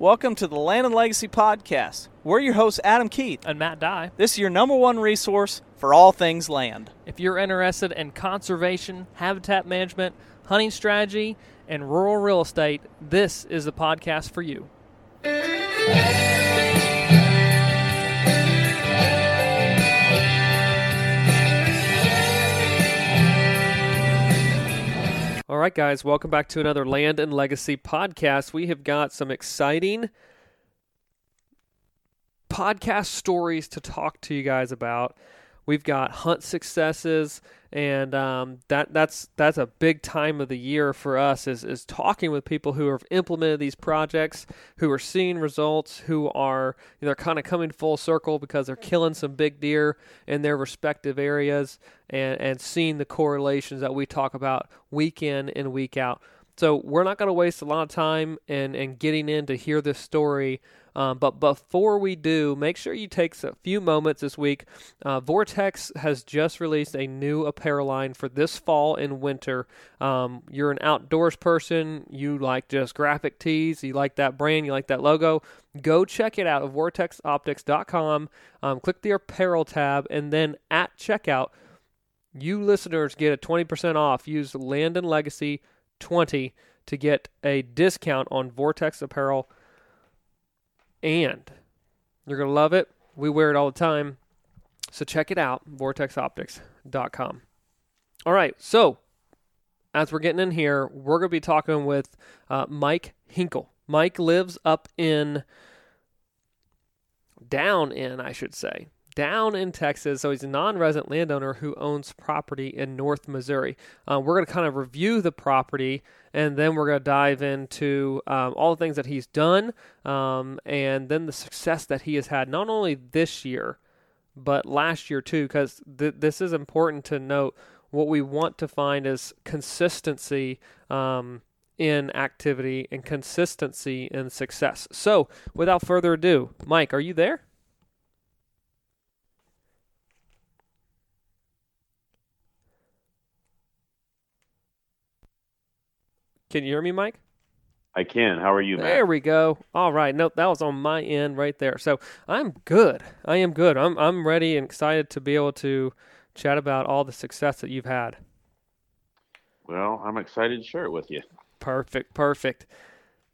Welcome to the Land and Legacy Podcast. We're your hosts, Adam Keith. and Matt Dye. This is your number one resource for all things land. If you're interested in conservation, habitat management, hunting strategy, and rural real estate, this is the podcast for you. All right, guys, welcome back to another Land and Legacy podcast. We have got some exciting podcast stories to talk to you guys about. We've got hunt successes, and um, that that's that's a big time of the year for us is is talking with people who have implemented these projects, who are seeing results, who are you know, they're kind of coming full circle because they're killing some big deer in their respective areas, and and seeing the correlations that we talk about week in and week out. So we're not going to waste a lot of time and and getting in to hear this story. Um, but before we do, make sure you take a few moments this week. Uh, Vortex has just released a new apparel line for this fall and winter. Um, you're an outdoors person, you like just graphic tees, you like that brand, you like that logo. Go check it out at vortexoptics.com. Um, click the apparel tab, and then at checkout, you listeners get a 20% off. Use Land and Legacy 20 to get a discount on Vortex apparel and you're going to love it. We wear it all the time. So check it out, vortexoptics.com. All right, so as we're getting in here, we're going to be talking with uh, Mike Hinkle. Mike lives up in, down in, I should say, down in Texas. So he's a non resident landowner who owns property in North Missouri. Uh, we're going to kind of review the property and then we're going to dive into um, all the things that he's done um, and then the success that he has had, not only this year, but last year too, because th- this is important to note. What we want to find is consistency. Um, in activity and consistency in success. So, without further ado, Mike, are you there? Can you hear me, Mike? I can. How are you, Matt? There we go. All right. Nope, that was on my end right there. So I'm good. I am good. I'm I'm ready and excited to be able to chat about all the success that you've had. Well, I'm excited to share it with you. Perfect. Perfect.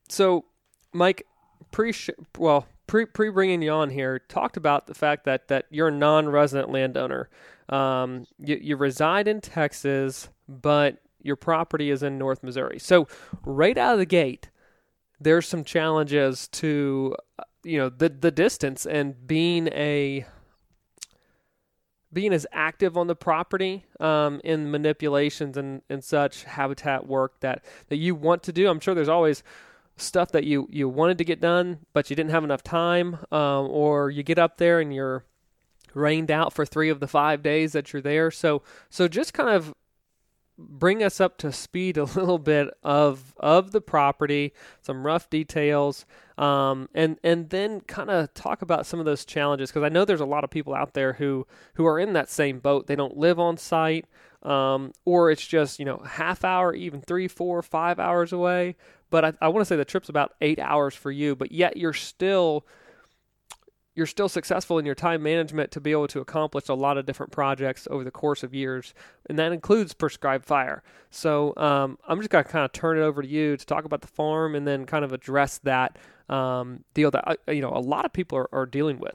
So, Mike, pre well pre pre bringing you on here, talked about the fact that that you're a non-resident landowner. Um, you, you reside in Texas, but your property is in North Missouri. So, right out of the gate, there's some challenges to uh, you know the the distance and being a being as active on the property um, in manipulations and, and such habitat work that, that you want to do. I'm sure there's always stuff that you, you wanted to get done, but you didn't have enough time, um, or you get up there and you're rained out for three of the five days that you're there. So so just kind of bring us up to speed a little bit of of the property, some rough details, um, and and then kind of talk about some of those challenges because I know there's a lot of people out there who who are in that same boat. They don't live on site, um, or it's just you know half hour, even three, four, five hours away. But I, I want to say the trip's about eight hours for you, but yet you're still you're still successful in your time management to be able to accomplish a lot of different projects over the course of years, and that includes prescribed fire. So um, I'm just going to kind of turn it over to you to talk about the farm and then kind of address that um, deal that uh, you know a lot of people are, are, dealing with.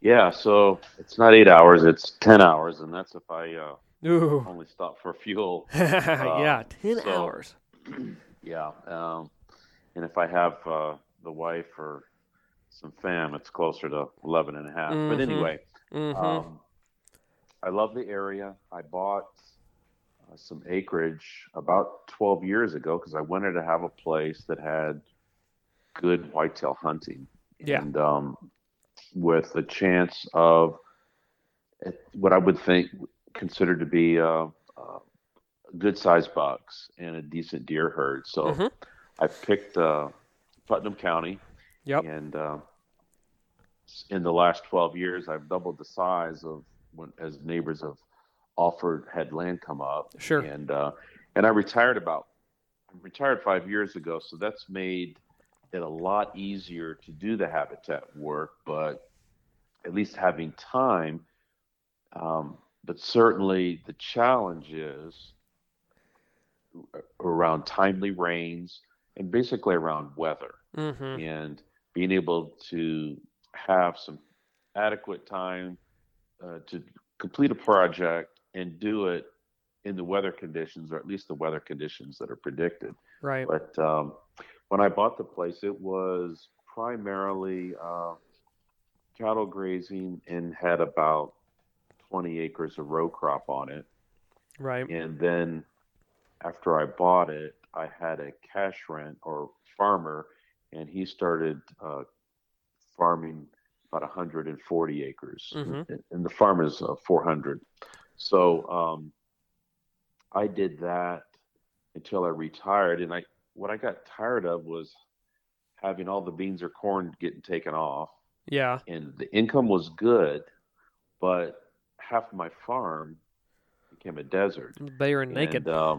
Yeah, so it's not eight hours; it's ten hours, and that's if I uh, only stop for fuel. yeah, ten so, hours. Yeah, um, and if I have uh, the wife or some fam, it's closer to 11 and a half. Mm-hmm. But anyway, mm-hmm. um, I love the area. I bought some acreage about 12 years ago because I wanted to have a place that had good whitetail hunting. Yeah. And um, with the chance of what I would think considered to be uh, uh, good sized bucks and a decent deer herd. So Mhm. I picked uh, Putnam County. Yep. And uh, in the last 12 years, I've doubled the size of when as neighbors have offered had land come up. Sure. And uh, and I retired about I retired five years ago, so that's made it a lot easier to do the habitat work. But at least having time. Um, but certainly the challenge is around timely rains and basically around weather Mm-hmm. and being able to have some adequate time uh, to complete a project and do it in the weather conditions or at least the weather conditions that are predicted Right. but um, when i bought the place it was primarily uh, cattle grazing and had about 20 acres of row crop on it Right. and then after I bought it, I had a cash rent or farmer, and he started uh, farming about 140 acres, Mhm. and, and the farm is uh, 400. So um, I did that until I retired, and I what I got tired of was having all the beans or corn getting taken off, Yeah. and the income was good, but half of my farm became a desert. Bare and naked. And, uh,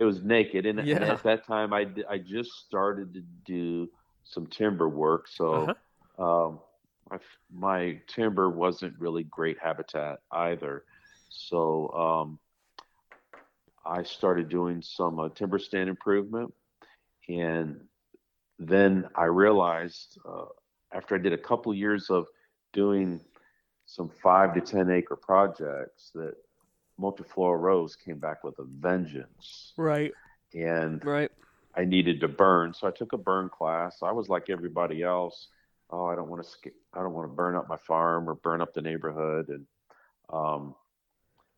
it was naked, and, and at that time, I I just started to do some timber work. So Uh-huh. um, my, my timber wasn't really great habitat either. So um, I started doing some uh, timber stand improvement, and then I realized uh, after I did a couple years of doing some five to ten acre projects that multiflora rose came back with a vengeance right. and Right. I needed to burn. So I took a burn class. I was like everybody else. Oh, I don't want to sk- I don't want to burn up my farm or burn up the neighborhood and um,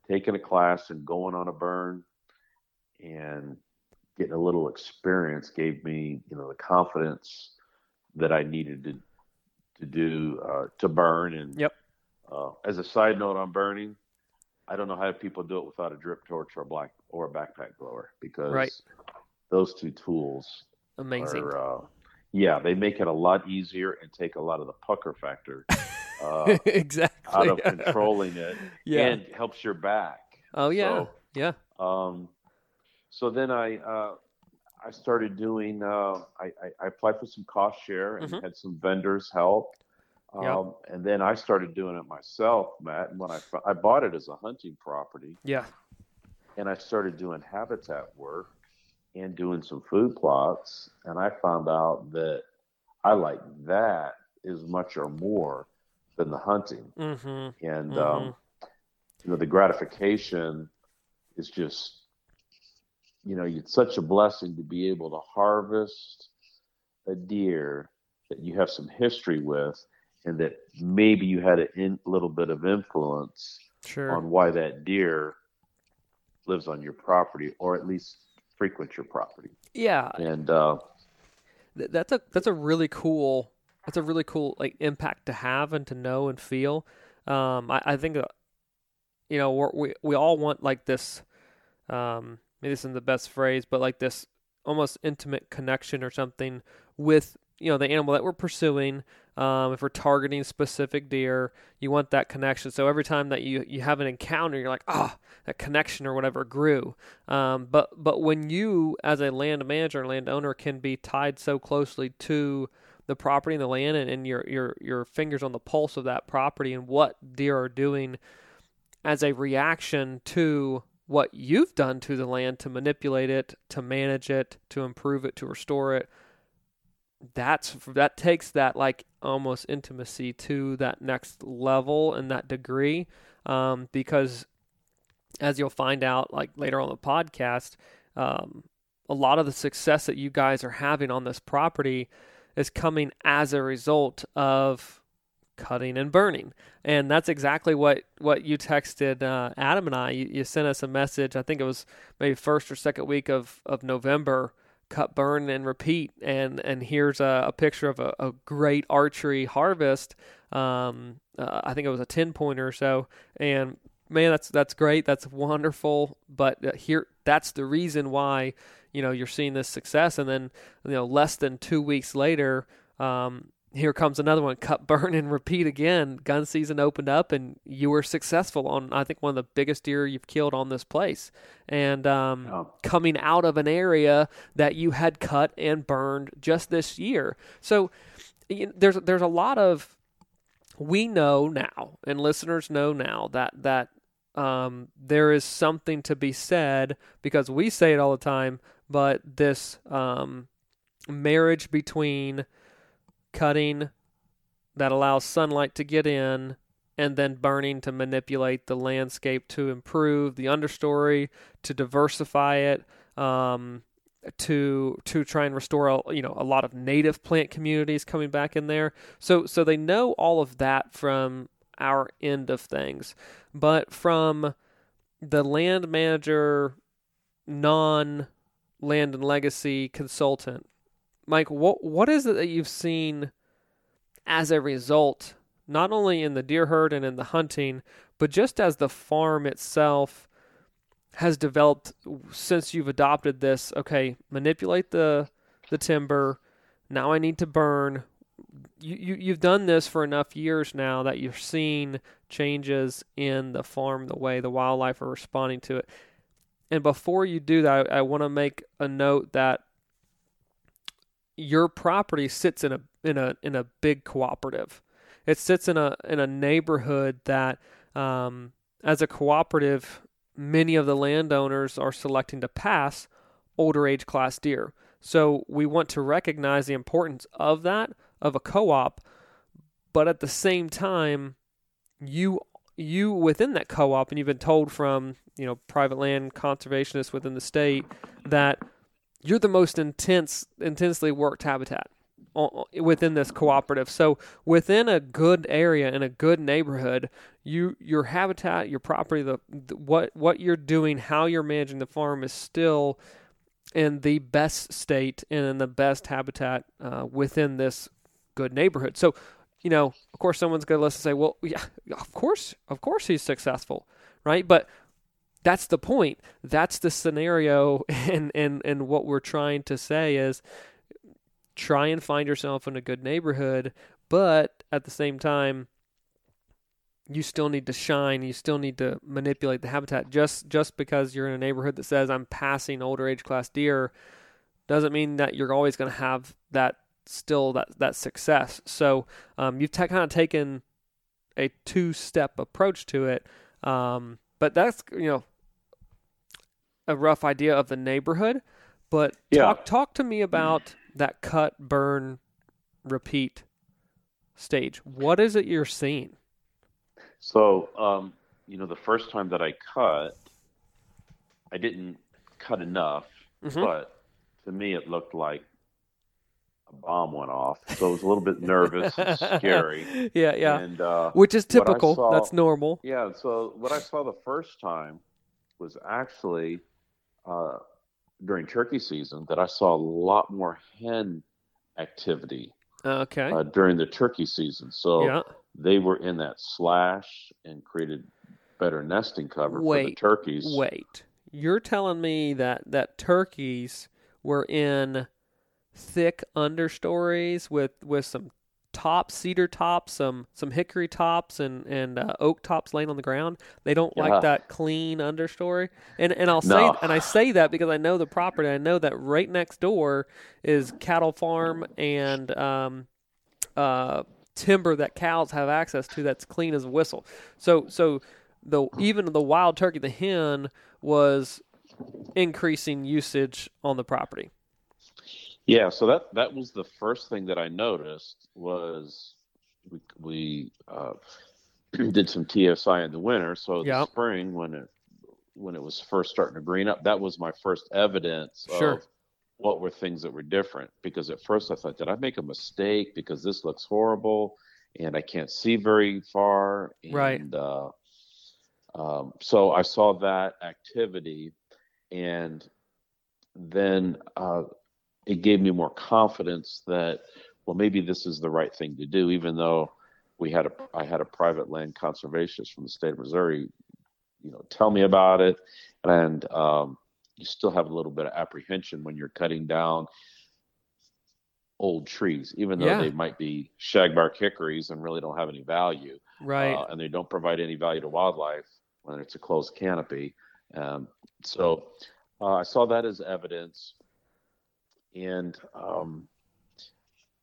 taking a class and going on a burn and getting a little experience gave me, you know, the confidence that I needed to to do uh, to burn and Yep. uh, as a side note on burning, I don't know how people do it without a drip torch or a black or a backpack blower because Right. Those two tools Amazing. are, uh, yeah, they make it a lot easier and take a lot of the pucker factor uh, exactly. out of controlling it Yeah. and helps your back. oh yeah. So, yeah. um, so then I uh, I started doing uh, I, I, I applied for some cost share and Mhm. had some vendors help. Um, Yep. And then I started doing it myself, Matt. And when i i bought it as a hunting property, Yeah. and I started doing habitat work and doing some food plots, and I found out that I like that as much or more than the hunting. Mm-hmm. And Mhm. um, you know, the gratification is just, you know, it's such a blessing to be able to harvest a deer that you have some history with, and that maybe you had a in, little bit of influence Sure. on why that deer lives on your property, or at least frequents your property. yeah. And uh, Th- that's a that's a really cool that's a really cool like impact to have and to know and feel. Um, I, I think uh, you know we're, we we all want like this. Um, maybe this isn't the best phrase, but like this almost intimate connection or something with you know the animal that we're pursuing. Um, if we're targeting specific deer, you want that connection. So every time that you you have an encounter, you're like, ah, that connection or whatever grew. Um, but but when you as a land manager and landowner can be tied so closely to the property and the land and, and your your your fingers on the pulse of that property and what deer are doing as a reaction to what you've done to the land to manipulate it, to manage it, to improve it, to restore it. That's that takes that like almost intimacy to that next level and that degree, um, because as you'll find out like later on the podcast, um, a lot of the success that you guys are having on this property is coming as a result of cutting and burning. And that's exactly what, what you texted uh, Adam and I. You, you, sent us a message, I think it was maybe first or second week of, of November, cut, burn, and repeat. And, and here's a, a picture of a, a, great archery harvest. Um, uh, I think it was a 10 pointer or so. And man, that's, that's great. That's wonderful. But uh, here, that's the reason why, you know, you're seeing this success. And then, you know, less than two weeks later, um, here comes another one cut burn and repeat again. Gun season opened up and you were successful on i think one of the biggest deer you've killed on this place. And um, oh. coming out of an area that you had cut and burned just this year. So you know, there's there's a lot of we know now and listeners know now that that um, there is something to be said because we say it all the time but this um, marriage between cutting that allows sunlight to get in, and then burning to manipulate the landscape to improve the understory, to diversify it, um, to to try and restore a, you know a lot of native plant communities coming back in there. So so they know all of that from our end of things, but from the land manager, non land and legacy consultant Mike, what what is it that you've seen as a result, not only in the deer herd and in the hunting, but just as the farm itself has developed since you've adopted this? Okay, manipulate the the timber. Now I need to burn. You, you you've done this for enough years now that you're seeing changes in the farm, the way the wildlife are responding to it. And before you do that, I, I want to make a note that your property sits in a in a in a big cooperative. It sits in a in a neighborhood that, um, as a cooperative, many of the landowners are selecting to pass older age class deer. So we want to recognize the importance of that of a co-op, but at the same time, you you within that co-op, and you've been told from you know private land conservationists within the state that you're the most intense, intensely worked habitat within this cooperative. So within a good area in a good neighborhood, you your habitat, your property, the, the, what what you're doing, how you're managing the farm is still in the best state and in the best habitat uh, within this good neighborhood. So, you know, of course, someone's going to listen and say, "Well, yeah, of course, of course, he's successful." Right, but that's the point. That's the scenario, and and and what we're trying to say is try and find yourself in a good neighborhood, but at the same time, you still need to shine. You still need to manipulate the habitat. Just just because you're in a neighborhood that says I'm passing older age class deer, doesn't mean that you're always going to have that still that that success. So um, you've t- kind of taken a two step approach to it. Um, but that's you know a rough idea of the neighborhood, but yeah. talk talk to me about that cut, burn, repeat stage. What is it you're seeing? So, um, you know, the first time that I cut, I didn't cut enough, mm-hmm. but to me it looked like a bomb went off. So it was a little bit nervous and scary. Yeah, yeah. And, uh, Which is typical. Saw, That's normal. Yeah. So what I saw the first time was actually uh, during turkey season that I saw a lot more hen activity. Okay. Uh, during the turkey season, so yeah. they were in that slash and created better nesting cover wait, for the turkeys. Wait, you're telling me that that turkeys were in thick understories with with some tops, cedar tops, some some hickory tops, and and uh, oak tops laying on the ground. They don't yeah. like that clean understory. And and I'll say no. and I say that because I know the property. I know that right next door is cattle farm and um, uh, timber that cows have access to that's clean as a whistle. So so the even the wild turkey, the hen was increasing usage on the property. Yeah, so that that was the first thing that I noticed was we we uh, did some TSI in the winter. So yep. the spring when it when it was first starting to green up, that was my first evidence sure. of what were things that were different. Because at first I thought, did I make a mistake? Because this looks horrible. and I can't see very far. And, Right. Uh, um, so I saw that activity, and then uh, it gave me more confidence that well maybe this is the right thing to do, even though we had a I had a private land conservationist from the state of Missouri, you know, tell me about it, and um, you still have a little bit of apprehension when you're cutting down old trees, even though Yeah. they might be shagbark hickories and really don't have any value, Right. uh, and they don't provide any value to wildlife when it's a closed canopy. Um, so uh, I saw that as evidence, and um,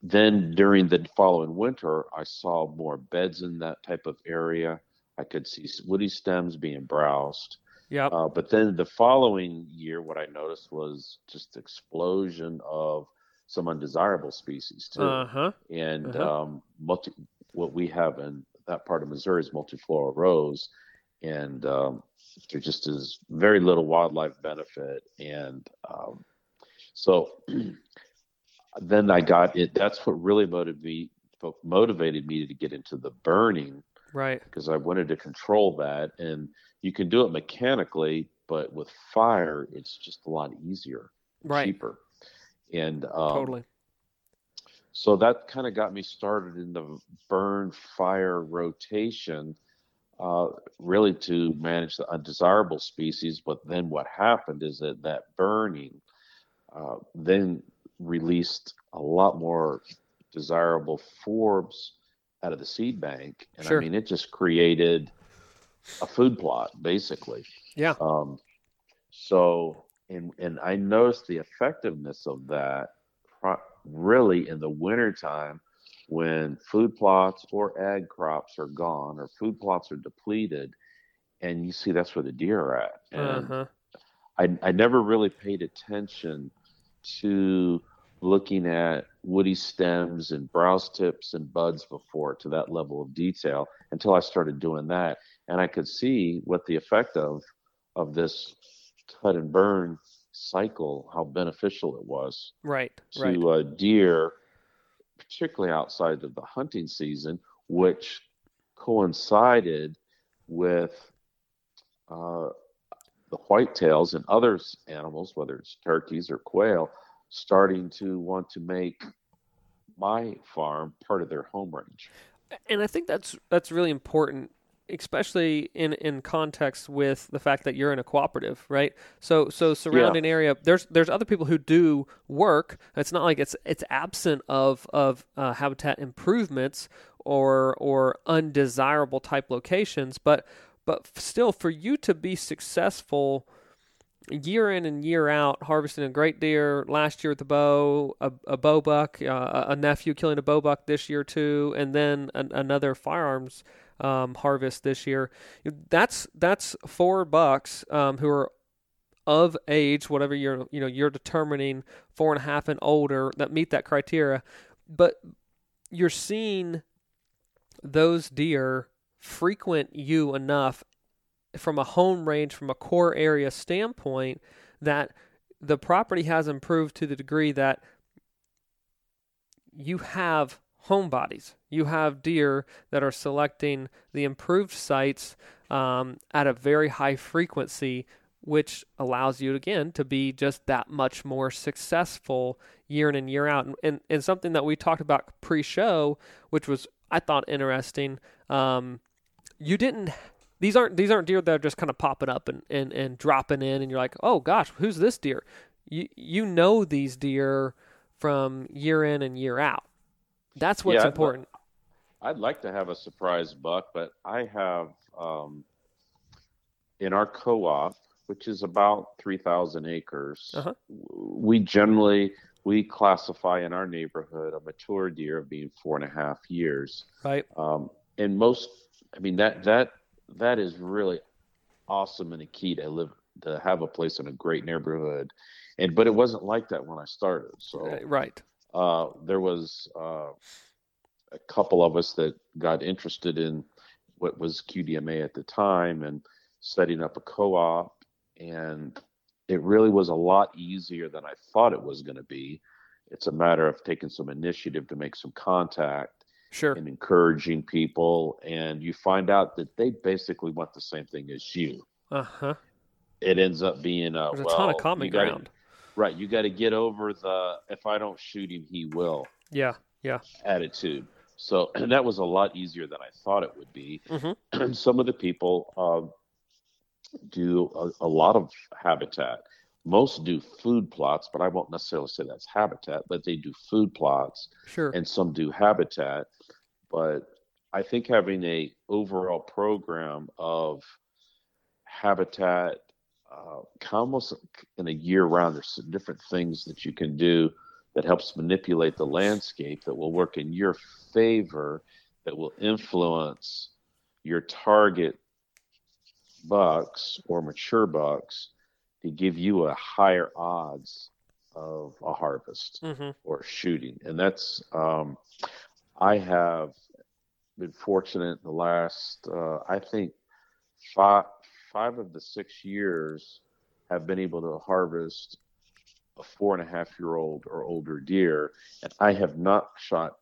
then during the following winter, I saw more beds in that type of area. I could see woody stems being browsed. yep. Uh, but then the following year, what I noticed was just explosion of some undesirable species too. Uh huh. and Uh-huh. um, multi, what we have in that part of Missouri is multiflora rose, and um, there just is very little wildlife benefit. And um, so then I got it. That's what really motivated me, motivated me to get into the burning Right. because I wanted to control that. And you can do it mechanically, but with fire, it's just a lot easier, Right. cheaper. And um, Totally. so that kind of got me started in the burn fire rotation, uh, really to manage the undesirable species. But then what happened is that that burning uh, then released a lot more desirable forbs out of the seed bank, and Sure. I mean it just created a food plot basically. Yeah. Um, so, and and I noticed the effectiveness of that pro- really in the wintertime when food plots or ag crops are gone or food plots are depleted, and you see that's where the deer are at. uh-huh. I, I never really paid attention to looking at woody stems and browse tips and buds before to that level of detail until I started doing that. And I could see what the effect of of this cut and burn cycle, how beneficial it was Right. to Right. uh, deer, particularly outside of the hunting season, which coincided with uh, the whitetails and other animals, whether it's turkeys or quail, starting to want to make my farm part of their home range. and I think that's that's really important, especially in in context with the fact that you're in a cooperative, right? So so surrounding area, there's there's other people who do work. It's not like it's it's absent of of uh, habitat improvements or or undesirable type locations, but but still, for you to be successful year in and year out harvesting a great deer last year with the bow a, a bow buck uh, a nephew killing a bow buck this year too and then an, another firearms um, harvest this year that's that's four bucks um, who are of age whatever you're you know you're determining four and a half and older that meet that criteria. But you're seeing those deer frequent you enough from a home range, from a core area standpoint, that the property has improved to the degree that you have home bodies. You have deer that are selecting the improved sites um, at a very high frequency, which allows you again to be just that much more successful year in and year out. And, and, and something that we talked about pre-show, which was I thought interesting. Um, you didn't these aren't these aren't deer that are just kind of popping up and, and, and dropping in and you're like oh gosh who's this deer you you know these deer from year in and year out that's what's Yeah, important I'd like to have a surprise buck, but I have um, in our co-op, which is about three thousand acres. Uh-huh. We generally we classify in our neighborhood a mature deer of being four and a half years. right Um, and most, I mean that that that is really awesome and a key to live to have a place in a great neighborhood. And but it wasn't like that when I started. So Right, uh, there was uh, a couple of us that got interested in what was QDMA at the time and setting up a co-op, and it really was a lot easier than I thought it was going to be. It's a matter of taking some initiative to make some contact, Sure. and encouraging people, and you find out that they basically want the same thing as you. Uh huh. It ends up being a There's a ton of common gotta- ground. right? You got to get over the if I don't shoot him, he will Yeah. Yeah. attitude. So and that was a lot easier than I thought it would be. Mhm. Some of the people um, do a, a lot of habitat. Most do food plots, but I won't necessarily say that's habitat, but they do food plots Sure. and some do habitat. But I think having a overall program of habitat, uh, almost in a year round, there's some different things that you can do that helps manipulate the landscape that will work in your favor, that will influence your target bucks or mature bucks to give you a higher odds of a harvest mm-hmm. or shooting. And that's, um, I have been fortunate in the last, uh, I think, five, five of the six years have been able to harvest a four and a half year old or older deer. And I have not shot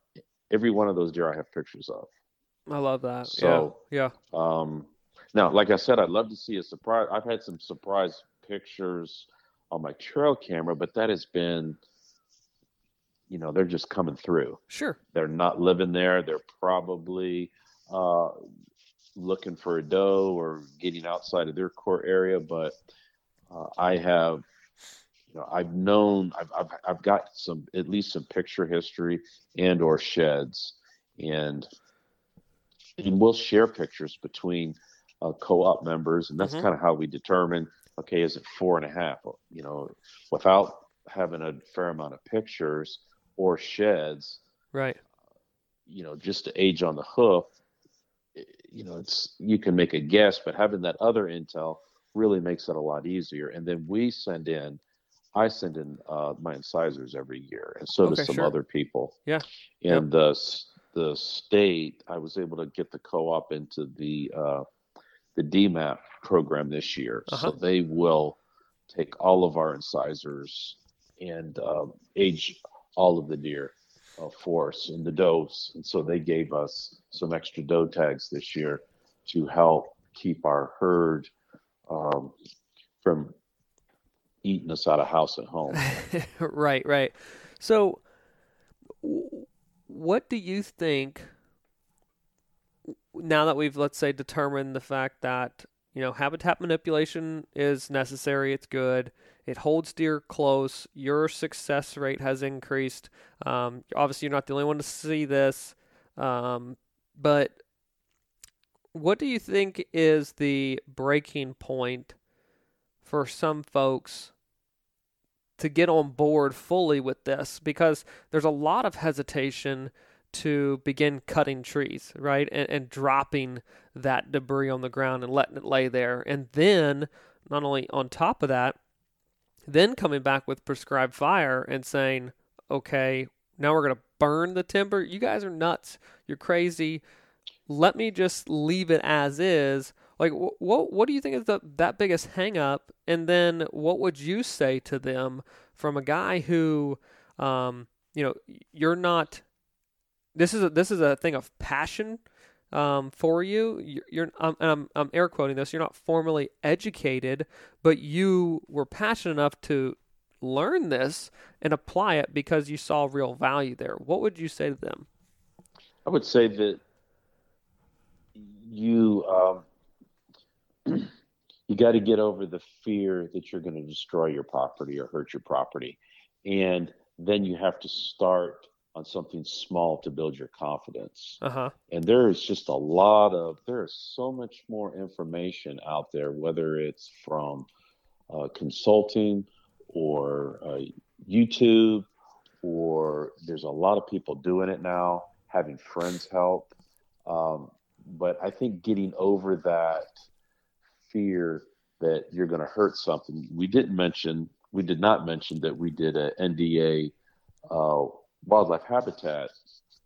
every one of those deer I have pictures of. I love that. So- yeah. Yeah. Um, now, like I said, I'd love to see a surprise. I've had some surprise pictures on my trail camera, but that has been, you know, they're just coming through. Sure. They're not living there. They're probably uh, looking for a doe or getting outside of their core area. But uh, I have, you know, I've known, I've, I've, I've got some, at least some picture history and or sheds, and and we'll share pictures between uh, co-op members, and that's Mhm. kind of how we determine. Okay, is it four and a half? You know, without having a fair amount of pictures or sheds, Right. you know, just to age on the hoof, you know, it's you can make a guess, but having that other intel really makes it a lot easier. And then we send in, I send in uh, my incisors every year, and so Okay, do some sure. other people. Yeah. And the the state, I was able to get the co-op into the uh, the DMAP program this year, Uh-huh. so they will take all of our incisors and um, age all of the deer uh, for us and the does. And so they gave us some extra doe tags this year to help keep our herd um, from eating us out of house and home. right, right. So, what do you think now that we've, let's say, determined the fact that, you know, habitat manipulation is necessary, it's good, it holds deer close, your success rate has increased. Um, obviously, you're not the only one to see this, um, but what do you think is the breaking point for some folks to get on board fully with this because there's a lot of hesitation to begin cutting trees, right? And, and dropping that debris on the ground and letting it lay there. And then, not only on top of that, then coming back with prescribed fire and saying, okay, now we're going to burn the timber. You guys are nuts. You're crazy. Let me just leave it as is. Like, wh- what what do you think is the that biggest hang up? And then what would you say to them from a guy who, um, you know, you're not. This is a, this is a thing of passion um, for you. You're, you're I'm, I'm I'm air quoting this. You're not formally educated, but you were passionate enough to learn this and apply it because you saw real value there. What would you say to them? I would say that you um, you got to get over the fear that you're going to destroy your property or hurt your property, and then you have to start on something small to build your confidence. Uh huh. And there is just a lot of there is so much more information out there, whether it's from uh, consulting or uh, YouTube, or there's a lot of people doing it now, having friends help. Um, but I think getting over that fear that you're going to hurt something. We didn't mention, we did not mention that we did a NDA uh, wildlife habitat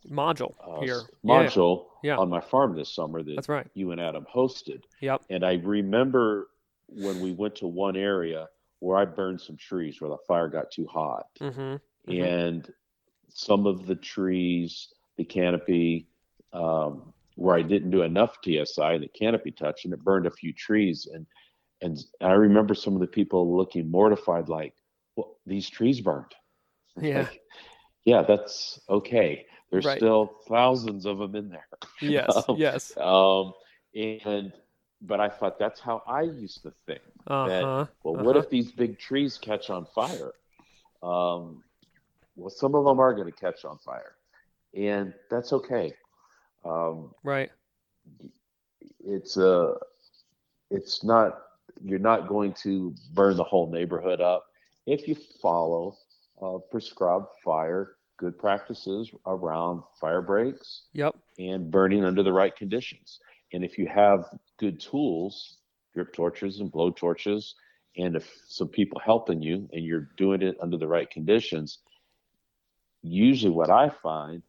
Module uh, here. module Yeah. on my farm this summer that That's right. you and Adam hosted. Yep. And I remember when we went to one area where I burned some trees where the fire got too hot. Mm-hmm. Mhm. And some of the trees, the canopy um, where I didn't do enough TSI, and the canopy touch, and it burned a few trees. And and I remember some of the people looking mortified, like, "Well, these trees burned." Yeah. Like, yeah, that's okay. There's Right. still thousands of them in there. Yes. Um, yes. Um, and but I thought that's how I used to think. Uh huh. Well, what Uh-huh. if these big trees catch on fire? Um, well, some of them are going to catch on fire, and that's okay. Um, Right. it's a, it's not. You're not going to burn the whole neighborhood up if you follow uh, prescribed fire good practices around fire breaks Yep. and burning under the right conditions. And if you have good tools, drip torches and blow torches, and if some people helping you and you're doing it under the right conditions, usually what I find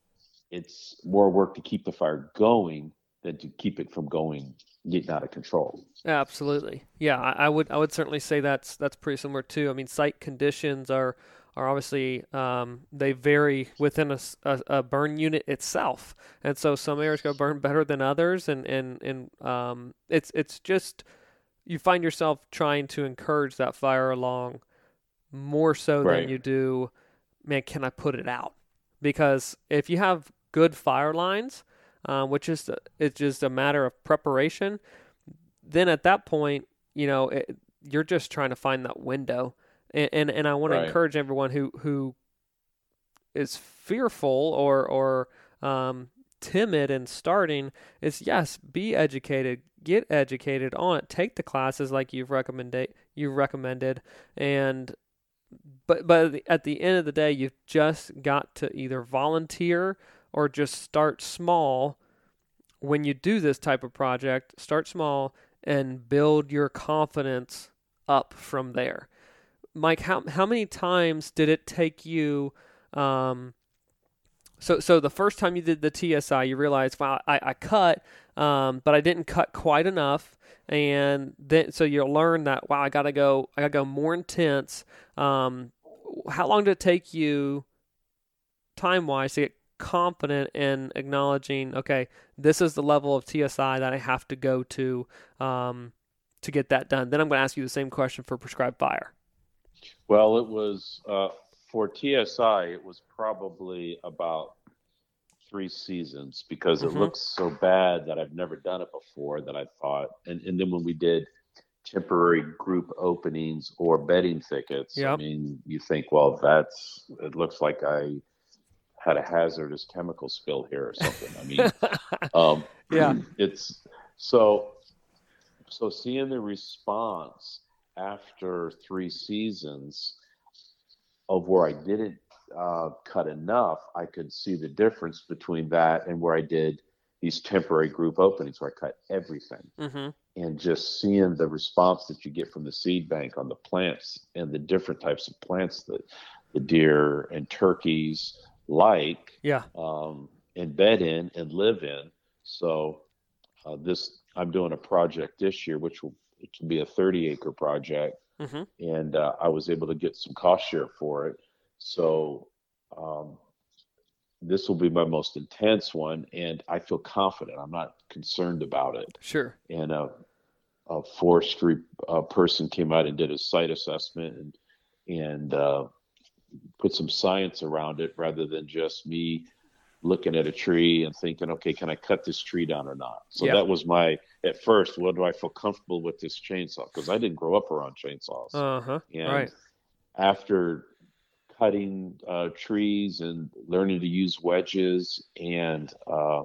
it's more work to keep the fire going than to keep it from going getting out of control. Absolutely. Yeah, I, I would I would certainly say that's that's pretty similar too. I mean, site conditions are are obviously um, they vary within a burn unit itself, and so some areas go burn better than others, and and and um, it's it's just you find yourself trying to encourage that fire along more so Right. than you do. Man, can I put it out? Because if you have good fire lines, um, which is it's just a matter of preparation then at that point, you know, it, you're just trying to find that window. And and, and I want Right. to encourage everyone who who is fearful or or um, timid in starting is yes, be educated, get educated on it, take the classes like you've recommended you've recommended, and but but at the end of the day, you've just got to either volunteer or just start small. When you do this type of project, start small and build your confidence up from there. Mike, how how many times did it take you? Um, so so the first time you did the TSI, you realized, wow, I, I cut, um, but I didn't cut quite enough, and then so you'll learn that wow, I gotta go, I gotta go more intense. Um, how long did it take you, time wise, to get confident in acknowledging, okay, this is the level of TSI that I have to go to um, to get that done? Then I'm going to ask you the same question for prescribed fire. Well, it was uh, for TSI. It was probably about three seasons because Mhm. it looks so bad that I've never done it before. That I thought, and and then when we did temporary group openings or bedding thickets, I mean, you think, well, that's it looks like I had a hazardous chemical spill here or something. I mean, um, Yeah. it's so so seeing the response after three seasons of where I didn't uh, cut enough, I could see the difference between that and where I did these temporary group openings where I cut everything mm-hmm. and just seeing the response that you get from the seed bank on the plants and the different types of plants that the deer and turkeys like Yeah. um, and bed in and live in. So uh, this I'm doing a project this year, which will it will be a 30 acre project, Mhm. and uh, I was able to get some cost share for it. So um, this will be my most intense one, and I feel confident. I'm not concerned about it. Sure. And a, a forestry uh, person came out and did a site assessment and and uh, put some science around it rather than just me looking at a tree and thinking, okay, can I cut this tree down or not? So Yeah. that was my at first. What do I feel comfortable with this chainsaw? Because I didn't grow up around chainsaws. Uh huh. and Right. after cutting uh, trees and learning to use wedges and uh,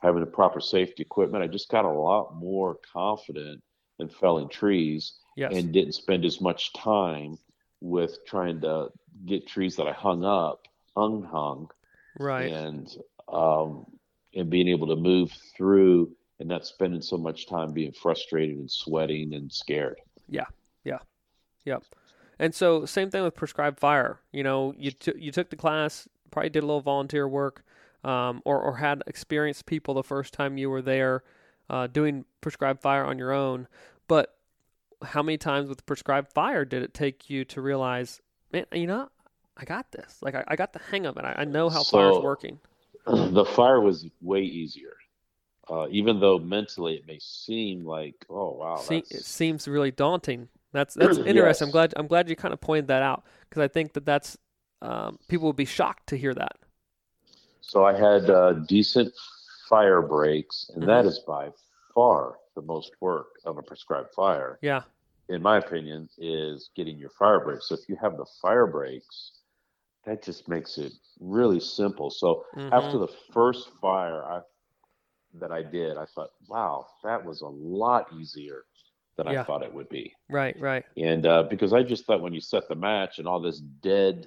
having the proper safety equipment, I just got a lot more confident in felling trees Yes. and didn't spend as much time with trying to get trees that I hung up, unhung, right. and um, and being able to move through and not spending so much time being frustrated and sweating and scared. Yeah. Yeah. Yep. And so same thing with prescribed fire. You know, you t- you took the class, probably did a little volunteer work, um, or or had experienced people the first time you were there, uh, doing prescribed fire on your own. But how many times with prescribed fire did it take you to realize, man, you know, I got this. Like I, I got the hang of it. I, I know how fire's So- working. the fire was way easier. Uh, even though mentally it may seem like, oh wow, Se- it seems really daunting. That's that's interesting. Yes. I'm glad I'm glad you kind of pointed that out because I think that that's um, people would be shocked to hear that. So I had uh, decent fire breaks, and that Mhm. is by far the most work of a prescribed fire, Yeah, in my opinion, is getting your fire breaks. So if you have the fire breaks, that just makes it really simple. So Mhm. after the first fire I that I did, I thought, wow, that was a lot easier than Yeah. I thought it would be. right, right. And uh, because I just thought when you set the match and all this dead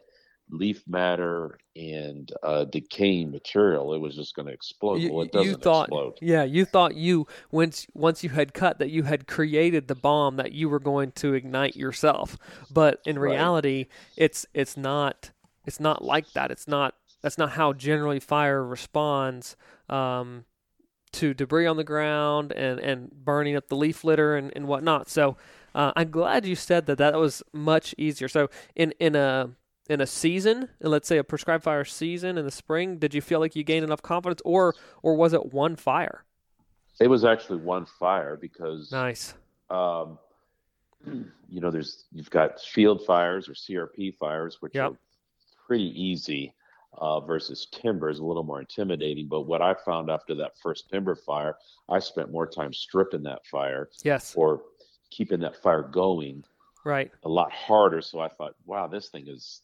leaf matter and uh, decaying material, it was just going to explode. You, well, it doesn't thought, explode. yeah, you thought you once once you had cut that you had created the bomb that you were going to ignite yourself, but in Right. reality, it's it's not it's not like that. It's not that's not how generally fire responds um, to debris on the ground and and burning up the leaf litter and and whatnot. So uh, I'm glad you said that that was much easier. So in in a in a season, let's say a prescribed fire season in the spring, did you feel like you gained enough confidence, or or was it one fire? It was actually one fire because, Nice. um, you know, there's you've got field fires or CRP fires, which Yep. are pretty easy. Uh, versus timber is a little more intimidating. But what I found after that first timber fire, I spent more time stripping that fire Yes. or keeping that fire going Right. a lot harder. So I thought, wow, this thing is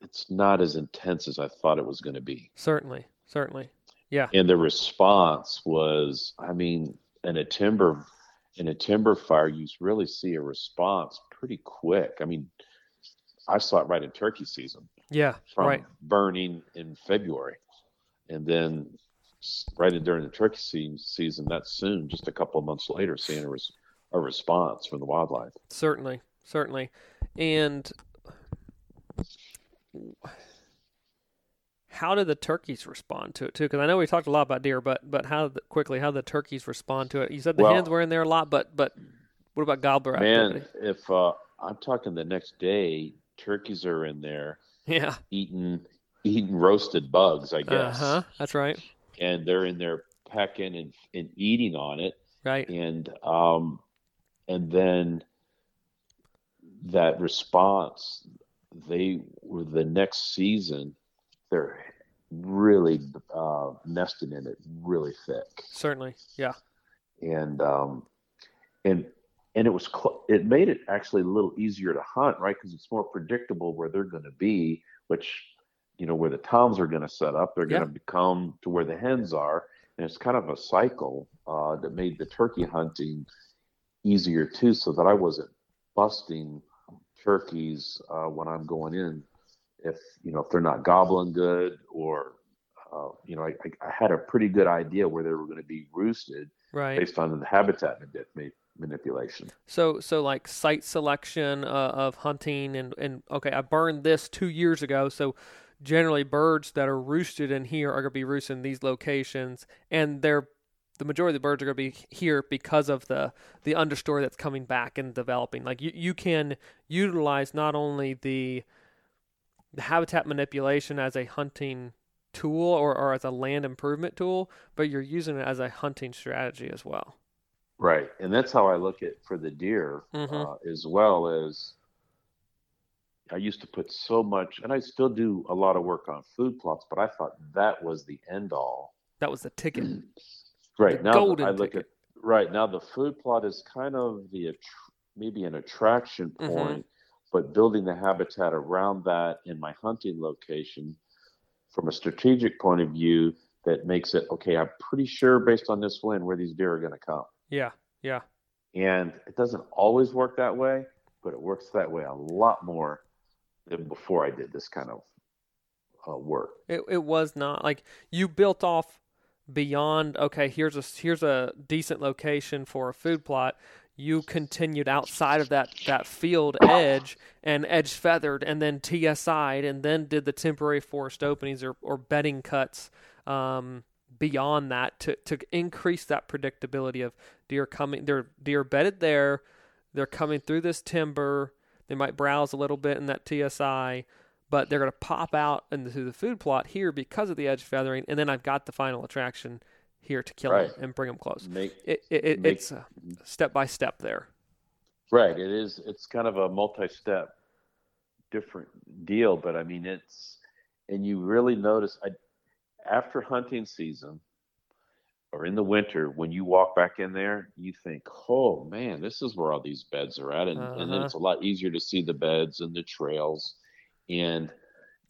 it's not as intense as I thought it was going to be. Certainly. Certainly. Yeah. And the response was, I mean, in a timber in a timber fire, you really see a response pretty quick. I mean, I saw it right in turkey season Yeah. from Right. burning in February, and then right in during the turkey se- season that soon, just a couple of months later, seeing a, res- a response from the wildlife. Certainly. Certainly. And how did the turkeys respond to it too? Because I know we talked a lot about deer, but but how the, quickly how the turkeys respond to it? You said the Well- hens were in there a lot, but but what about gobbler Man, activity? if uh, I'm talking the next day, turkeys are in there Yeah. eating eating roasted bugs, I guess, huh. That's right. and they're in there pecking and, and eating on it, Right. and um, and then that response, they were the next season, they're really uh, nesting in it really thick. Certainly. Yeah. and um, and and it was cl- it made it actually a little easier to hunt, right? Because it's more predictable where they're going to be, which you know where the toms are going to set up. They're going Yeah. to become to where the hens are, and it's kind of a cycle uh, that made the turkey hunting easier too, so that I wasn't busting turkeys uh, when I'm going in if you know if they're not gobbling good or uh, you know I, I had a pretty good idea where they were going to be roosted Right. based on the habitat mani- ma- manipulation. So so like site selection uh, of hunting and and okay, I burned this two years ago, so generally birds that are roosted in here are going to be roosted in these locations, and they're the majority of the birds are going to be here because of the the understory that's coming back and developing. Like you you can utilize not only the the habitat manipulation as a hunting tool or, or as a land improvement tool, but you're using it as a hunting strategy as well. Right, and that's how I look at for the deer Mhm. uh, as well as I used to put so much, and I still do a lot of work on food plots, but I thought that was the end all. That was the ticket. Right The now, I look ticket. at right now the food plot is kind of the maybe an attraction Mhm. point, but building the habitat around that in my hunting location from a strategic point of view that makes it okay. I'm pretty sure based on this wind where these deer are going to come, Yeah, yeah. and it doesn't always work that way, but it works that way a lot more than before I did this kind of uh, work. It it was not like you built off beyond okay, here's a here's a decent location for a food plot. You continued outside of that that field edge and edge feathered and then TSI'd and then did the temporary forest openings or, or bedding cuts um, beyond that to, to increase that predictability of deer coming they're deer bedded there, they're coming through this timber, they might browse a little bit in that TSI, but they're going to pop out into the food plot here because of the edge feathering, and then I've got the final attraction here to kill Right. them and bring them close. Make It, it, it, make- it's step by step there. Right. It is. It's kind of a multi-step, different deal. But I mean, it's and you really notice I, after hunting season or in the winter when you walk back in there, you think, "Oh man, this is where all these beds are at," and and then Uh-huh. it's a lot easier to see the beds and the trails, and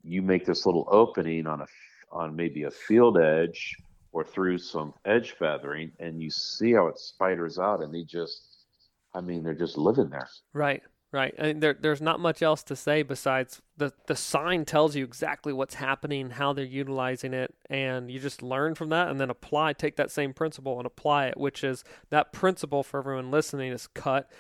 you make this little opening on a on maybe a field edge or through some edge feathering, and you see how it spiders out, and they just I mean, they're just living there. Right, right. And there, there's not much else to say besides the the sign tells you exactly what's happening, how they're utilizing it, and you just learn from that and then apply, take that same principle and apply it, which is that principle for everyone listening is cut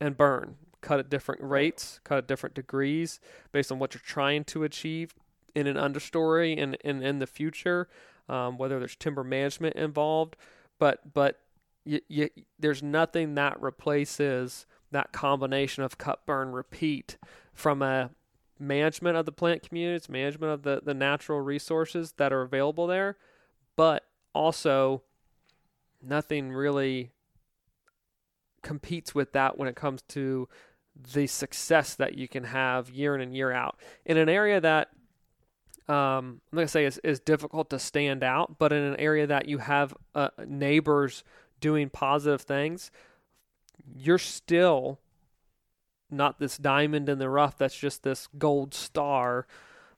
and burn. Cut at different rates, cut at different degrees based on what you're trying to achieve in an understory and in, in the future, um, whether there's timber management involved. But but you, you, there's nothing that replaces that combination of cut, burn, repeat from a management of the plant communities, management of the, the natural resources that are available there, but also nothing really competes with that when it comes to the success that you can have year in and year out. In an area that um, I'm gonna say is, is difficult to stand out, but in an area that you have uh, neighbors doing positive things, you're still not this diamond in the rough that's just this gold star.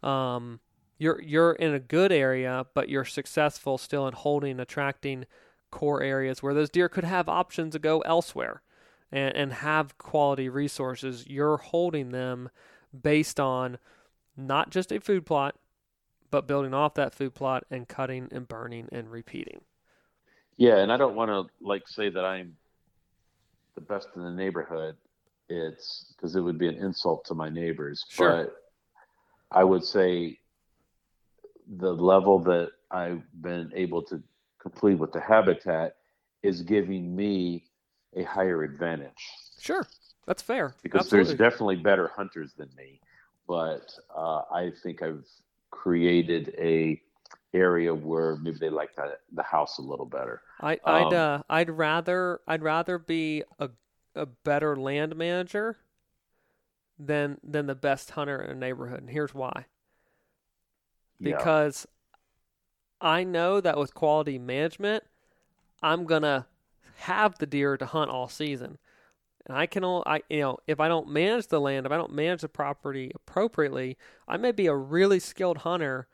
Um, you're you're in a good area, but you're successful still in holding, attracting core areas where those deer could have options to go elsewhere and, and have quality resources. You're holding them based on not just a food plot, but building off that food plot and cutting and burning and repeating. Yeah, and I don't want to like say that I'm the best in the neighborhood. It's because it would be an insult to my neighbors. Sure. But I would say the level that I've been able to complete with the habitat is giving me a higher advantage Sure, that's fair. because Absolutely. there's definitely better hunters than me. But uh, I think I've created a area where maybe they like the, the house a little better. I, I'd Um, uh, I'd rather I'd rather be a a better land manager than than the best hunter in a neighborhood, and here's why. Yeah. Because I know that with quality management, I'm gonna have the deer to hunt all season. And I can, I you know, if I don't manage the land, if I don't manage the property appropriately, I may be a really skilled hunter,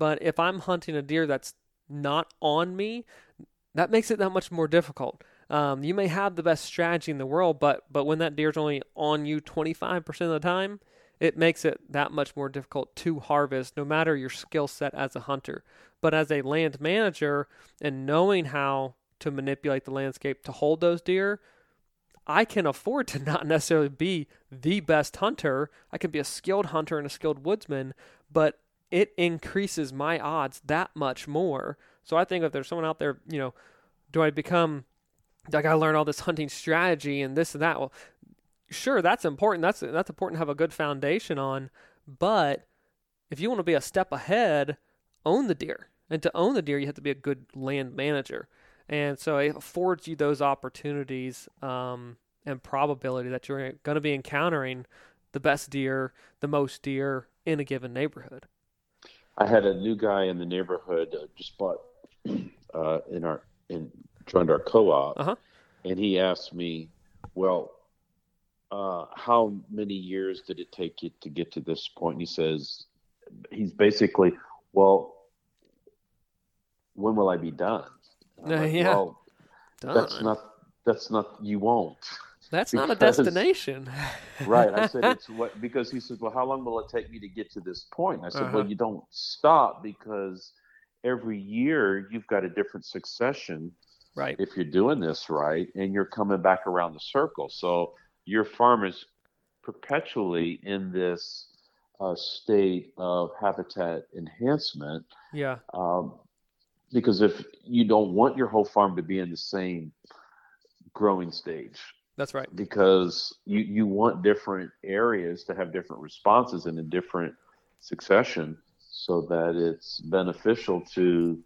but if I'm hunting a deer that's not on me, that makes it that much more difficult. Um, you may have the best strategy in the world, but but when that deer's only on you 25% of the time, it makes it that much more difficult to harvest, no matter your skill set as a hunter. But as a land manager and knowing how to manipulate the landscape to hold those deer, I can afford to not necessarily be the best hunter. I can be a skilled hunter and a skilled woodsman, but it increases my odds that much more. So I think if there's someone out there, you know, do I become I gotta learn all this hunting strategy and this and that? Well, sure, that's important. That's that's important to have a good foundation on. But if you want to be a step ahead, own the deer. And to own the deer, you have to be a good land manager. And so it affords you those opportunities um, and probability that you're going to be encountering the best deer, the most deer in a given neighborhood. I had a new guy in the neighborhood uh, just bought uh, in our in joined our co-op, Uh-huh. and he asked me, "Well, uh, how many years did it take you to get to this point?" And he says, "He's basically, well, when will I be done?" And Uh, like, yeah. Well, that's not that's not you won't. That's not a destination. right. I said it's what because he says, well, how long will it take me to get to this point? And I said, Uh-huh. well, you don't stop because every year you've got a different succession right. if you're doing this right, and you're coming back around the circle. So your farm is perpetually in this uh, state of habitat enhancement Yeah. um, because if you don't want your whole farm to be in the same growing stage That's right. Because you, you want different areas to have different responses in a different succession so that it's beneficial to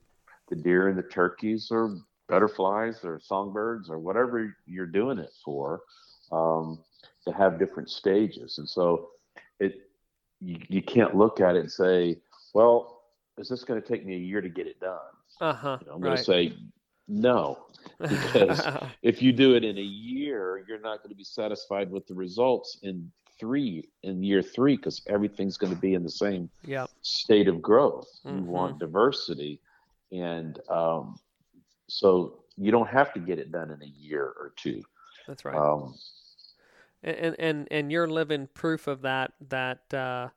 the deer and the turkeys or butterflies or songbirds or whatever you're doing it for um, to have different stages. And so it you, you can't look at it and say, well, is this going to take me a year to get it done? Uh-huh. You know, I'm going to say no, because if you do it in a year, you're not going to be satisfied with the results in three in year three because everything's going to be in the same yep. state of growth. Mm-hmm. You want diversity, and um, so you don't have to get it done in a year or two. That's right. Um, and and and you're living proof of that. That uh,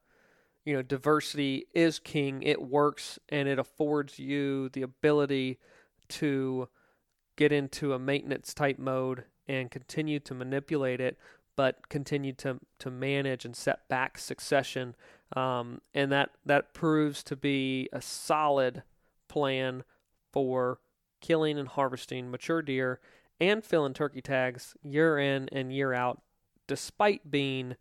you know, diversity is king. It works, and it affords you the ability to get into a maintenance type mode and continue to manipulate it, but continue to to manage and set back succession. Um, and that that proves to be a solid plan for killing and harvesting mature deer and filling turkey tags year in and year out, despite being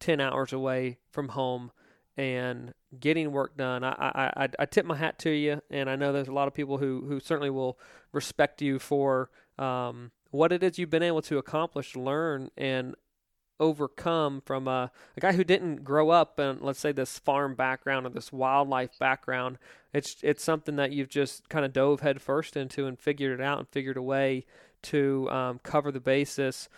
10 hours away from home and getting work done. I, I, I, tip my hat to you, and I know there's a lot of people who, who certainly will respect you for um, what it is you've been able to accomplish, learn, and overcome from a, a guy who didn't grow up in, let's say, this farm background or this wildlife background. It's it's something that you've just kind of dove headfirst into and figured it out and figured a way to um, cover the basis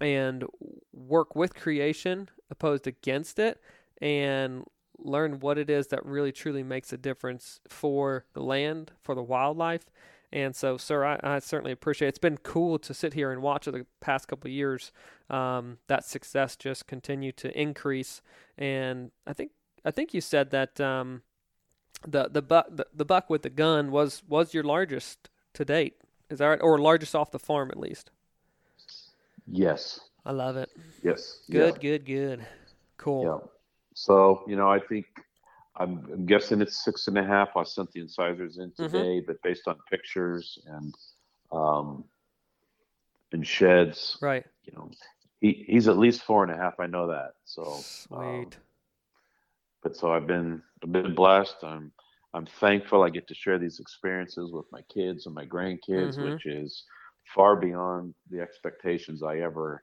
and work with creation opposed against it and learn what it is that really truly makes a difference for the land, for the wildlife. And so, sir, I, I certainly appreciate it. It's been cool to sit here and watch the past couple of years um, that success just continue to increase. And I think I think you said that um, the the buck the, the buck with the gun was was your largest to date. Is that right? Or largest off the farm at least? Yes. I love it. Yes. Good, yeah. good, good. Cool. Yeah. So, you know, I think I'm, I'm, guessing it's six and a half. I sent the incisors in Mm-hmm. today, but based on pictures and um, and sheds, Right. you know, he, he's at least four and a half. I know that. So, Sweet. um, but so I've been I've been blessed. I'm I'm thankful I get to share these experiences with my kids and my grandkids, Mhm. which is far beyond the expectations I ever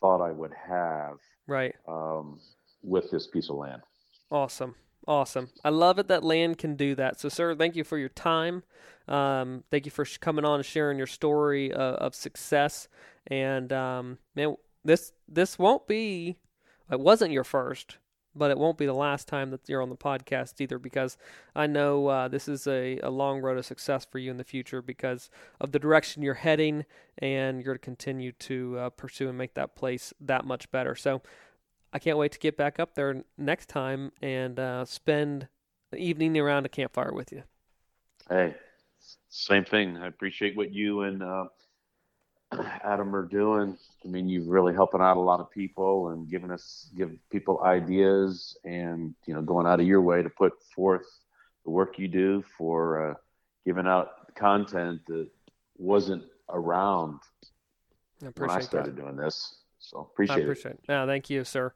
thought I would have right. um, with this piece of land. Awesome. Awesome. I love it that land can do that. So, sir, thank you for your time. Um, thank you for sh- coming on and sharing your story uh, of success. And um, man, this this won't be. It wasn't your first, but it won't be the last time that you're on the podcast either. Because I know uh, this is a, a long road of success for you in the future because of the direction you're heading, and you're to continue to uh, pursue and make that place that much better. So. I can't wait to get back up there next time and uh, spend the evening around a campfire with you. Hey, same thing. I appreciate what you and uh, Adam are doing. I mean, you're really helping out a lot of people and giving us give people ideas, and you know, going out of your way to put forth the work you do for uh, giving out content that wasn't around I when I started that. doing this. So I appreciate, it. appreciate it. No, thank you, sir.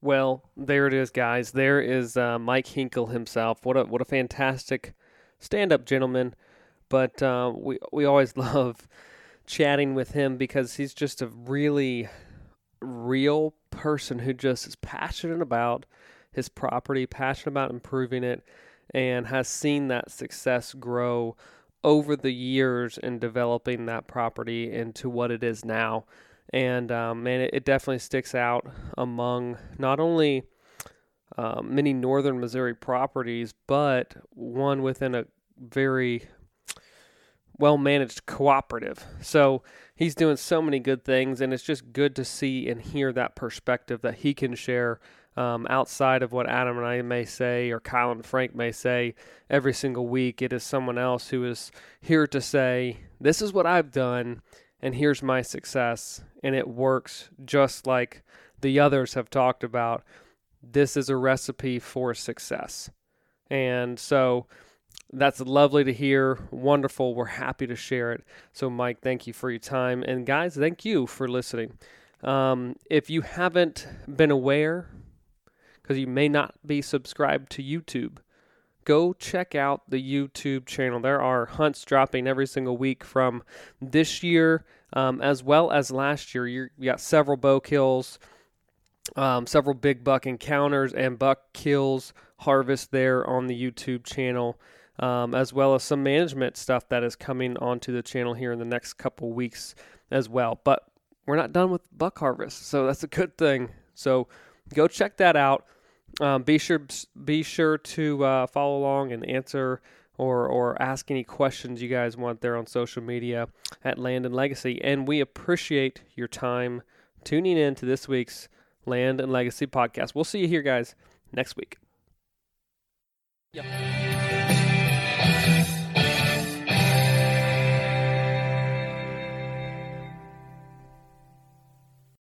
Well, there it is, guys. There is uh, Mike Hinkle himself. What a what a fantastic stand-up gentleman. But uh, we we always love chatting with him because he's just a really real person who just is passionate about his property, passionate about improving it, and has seen that success grow over the years in developing that property into what it is now. And um, man, it, it definitely sticks out among not only um, many northern Missouri properties, but one within a very well managed cooperative. So he's doing so many good things, and it's just good to see and hear that perspective that he can share um, outside of what Adam and I may say or Kyle and Frank may say every single week. It is someone else who is here to say, This is what I've done, and here's my success. And it works just like the others have talked about. This is a recipe for success. And so that's lovely to hear. Wonderful. We're happy to share it. So, Mike, thank you for your time. And, guys, thank you for listening. Um, if you haven't been aware, because you may not be subscribed to YouTube, go check out the YouTube channel. There are hunts dropping every single week from this year um, as well as last year. You're, you got several bow kills, um, several big buck encounters, and buck kills harvest there on the YouTube channel um, as well as some management stuff that is coming onto the channel here in the next couple weeks as well. But we're not done with buck harvest, so that's a good thing. So go check that out. Um, be sure be sure to uh, follow along and answer or or ask any questions you guys want there on social media at Land and Legacy. And we appreciate your time tuning in to this week's Land and Legacy podcast. We'll see you here, guys, next week. Yep.